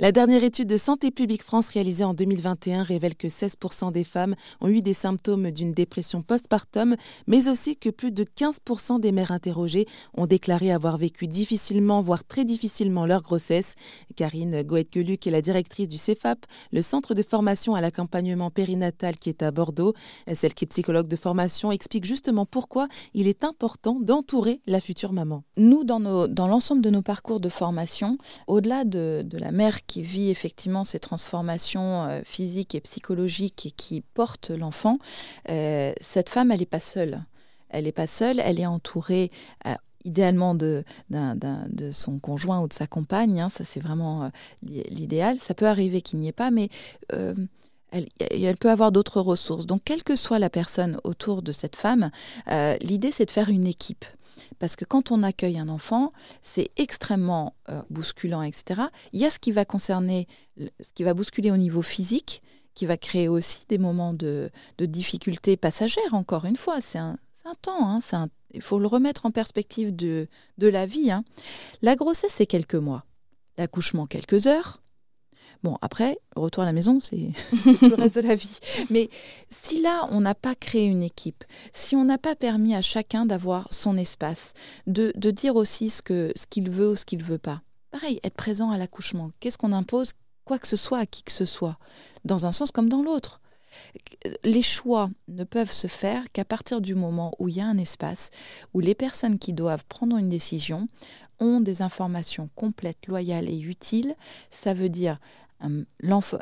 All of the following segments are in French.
La dernière étude de Santé publique France réalisée en 2021 révèle que 16% des femmes ont eu des symptômes d'une dépression postpartum, mais aussi que plus de 15% des mères interrogées ont déclaré avoir vécu difficilement, voire très difficilement leur grossesse. Karine Goethe-Geluc est la directrice du CEFAP, le centre de formation à l'accompagnement périnatal qui est à Bordeaux. Celle qui est psychologue de formation explique justement pourquoi il est important d'entourer la future maman. Nous, dans, l'ensemble de nos parcours de formation, au-delà de, de la mère qui vit effectivement ces transformations euh, physiques et psychologiques et qui porte l'enfant, euh, cette femme, elle n'est pas seule. Elle n'est pas seule, elle est entourée euh, idéalement de, son conjoint ou de sa compagne. Hein, ça, c'est vraiment l'idéal. Ça peut arriver qu'il n'y ait pas, mais elle, peut avoir d'autres ressources. Donc, quelle que soit la personne autour de cette femme, l'idée, c'est de faire une équipe. Parce que quand on accueille un enfant, c'est extrêmement euh, bousculant, etc. Il y a ce qui va concerner, ce qui va bousculer au niveau physique, qui va créer aussi des moments de, de difficulté passagère, encore une fois. C'est un, temps, hein, il faut le remettre en perspective de, de la vie. Hein. La grossesse, c'est quelques mois. L'accouchement, quelques heures. Bon, après, retour à la maison, c'est le reste de la vie. Mais si là, on n'a pas créé une équipe, si on n'a pas permis à chacun d'avoir son espace, de, dire aussi ce qu'il ce qu'il veut ou ce qu'il ne veut pas. Pareil, être présent à l'accouchement. Qu'est-ce qu'on impose Quoi que ce soit à qui que ce soit, dans un sens comme dans l'autre. Les choix ne peuvent se faire qu'à partir du moment où il y a un espace, où les personnes qui doivent prendre une décision ont des informations complètes, loyales et utiles. Ça veut dire euh,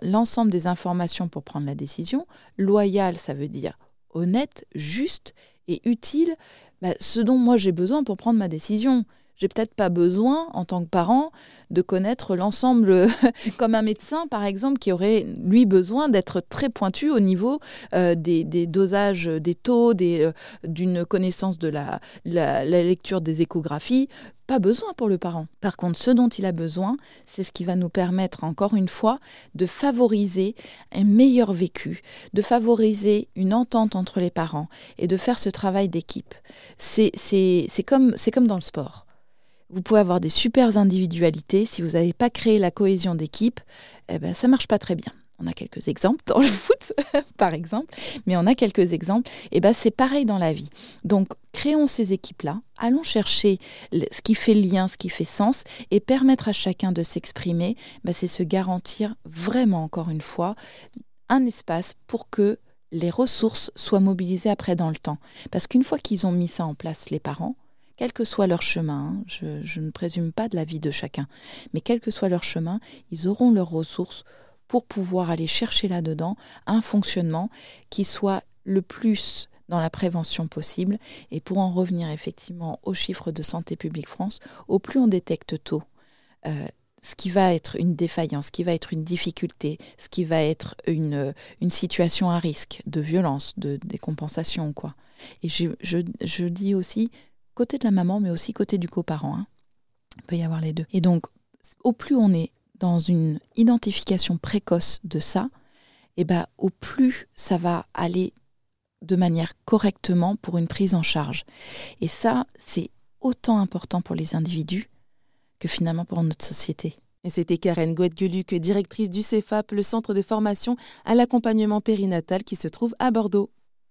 l'ensemble des informations pour prendre la décision. Loyal, ça veut dire honnête, juste et utile, bah, ce dont moi j'ai besoin pour prendre ma décision. J'ai peut-être pas besoin, en tant que parent, de connaître l'ensemble, comme un médecin, par exemple, qui aurait, lui, besoin d'être très pointu au niveau euh, des, dosages, des taux, euh, d'une connaissance de la, lecture des échographies. Pas besoin pour le parent. Par contre, ce dont il a besoin, c'est ce qui va nous permettre, encore une fois, de favoriser un meilleur vécu, de favoriser une entente entre les parents et de faire ce travail d'équipe. C'est comme dans le sport. Vous pouvez avoir des super individualités. Si vous n'avez pas créé la cohésion d'équipe, eh ben, ça marche pas très bien. On a quelques exemples dans le foot, par exemple, mais on a quelques exemples. Et eh ben, c'est pareil dans la vie. Donc, créons ces équipes-là, allons chercher ce qui fait lien, ce qui fait sens, et permettre à chacun de s'exprimer, ben, c'est se garantir vraiment, encore une fois, un espace pour que les ressources soient mobilisées après dans le temps. Parce qu'une fois qu'ils ont mis ça en place, les parents, quel que soit leur chemin, hein, je, ne présume pas de la vie de chacun, mais quel que soit leur chemin, ils auront leurs ressources pour pouvoir aller chercher là-dedans un fonctionnement qui soit le plus dans la prévention possible. Et pour en revenir effectivement aux chiffres de Santé publique France, au plus on détecte tôt euh, ce qui va être une défaillance, ce qui va être une difficulté, ce qui va être une, une situation à risque de violence, de décompensation, quoi. Et je dis aussi, côté de la maman, mais aussi côté du coparent. Hein. Il peut y avoir les deux. Et donc, au plus on est dans une identification précoce de ça, et eh ben, au plus ça va aller de manière correctement pour une prise en charge. Et ça, c'est autant important pour les individus que finalement pour notre société. Et c'était Karen Guedgeluc, directrice du CEFAP, le centre de formation à l'accompagnement périnatal qui se trouve à Bordeaux.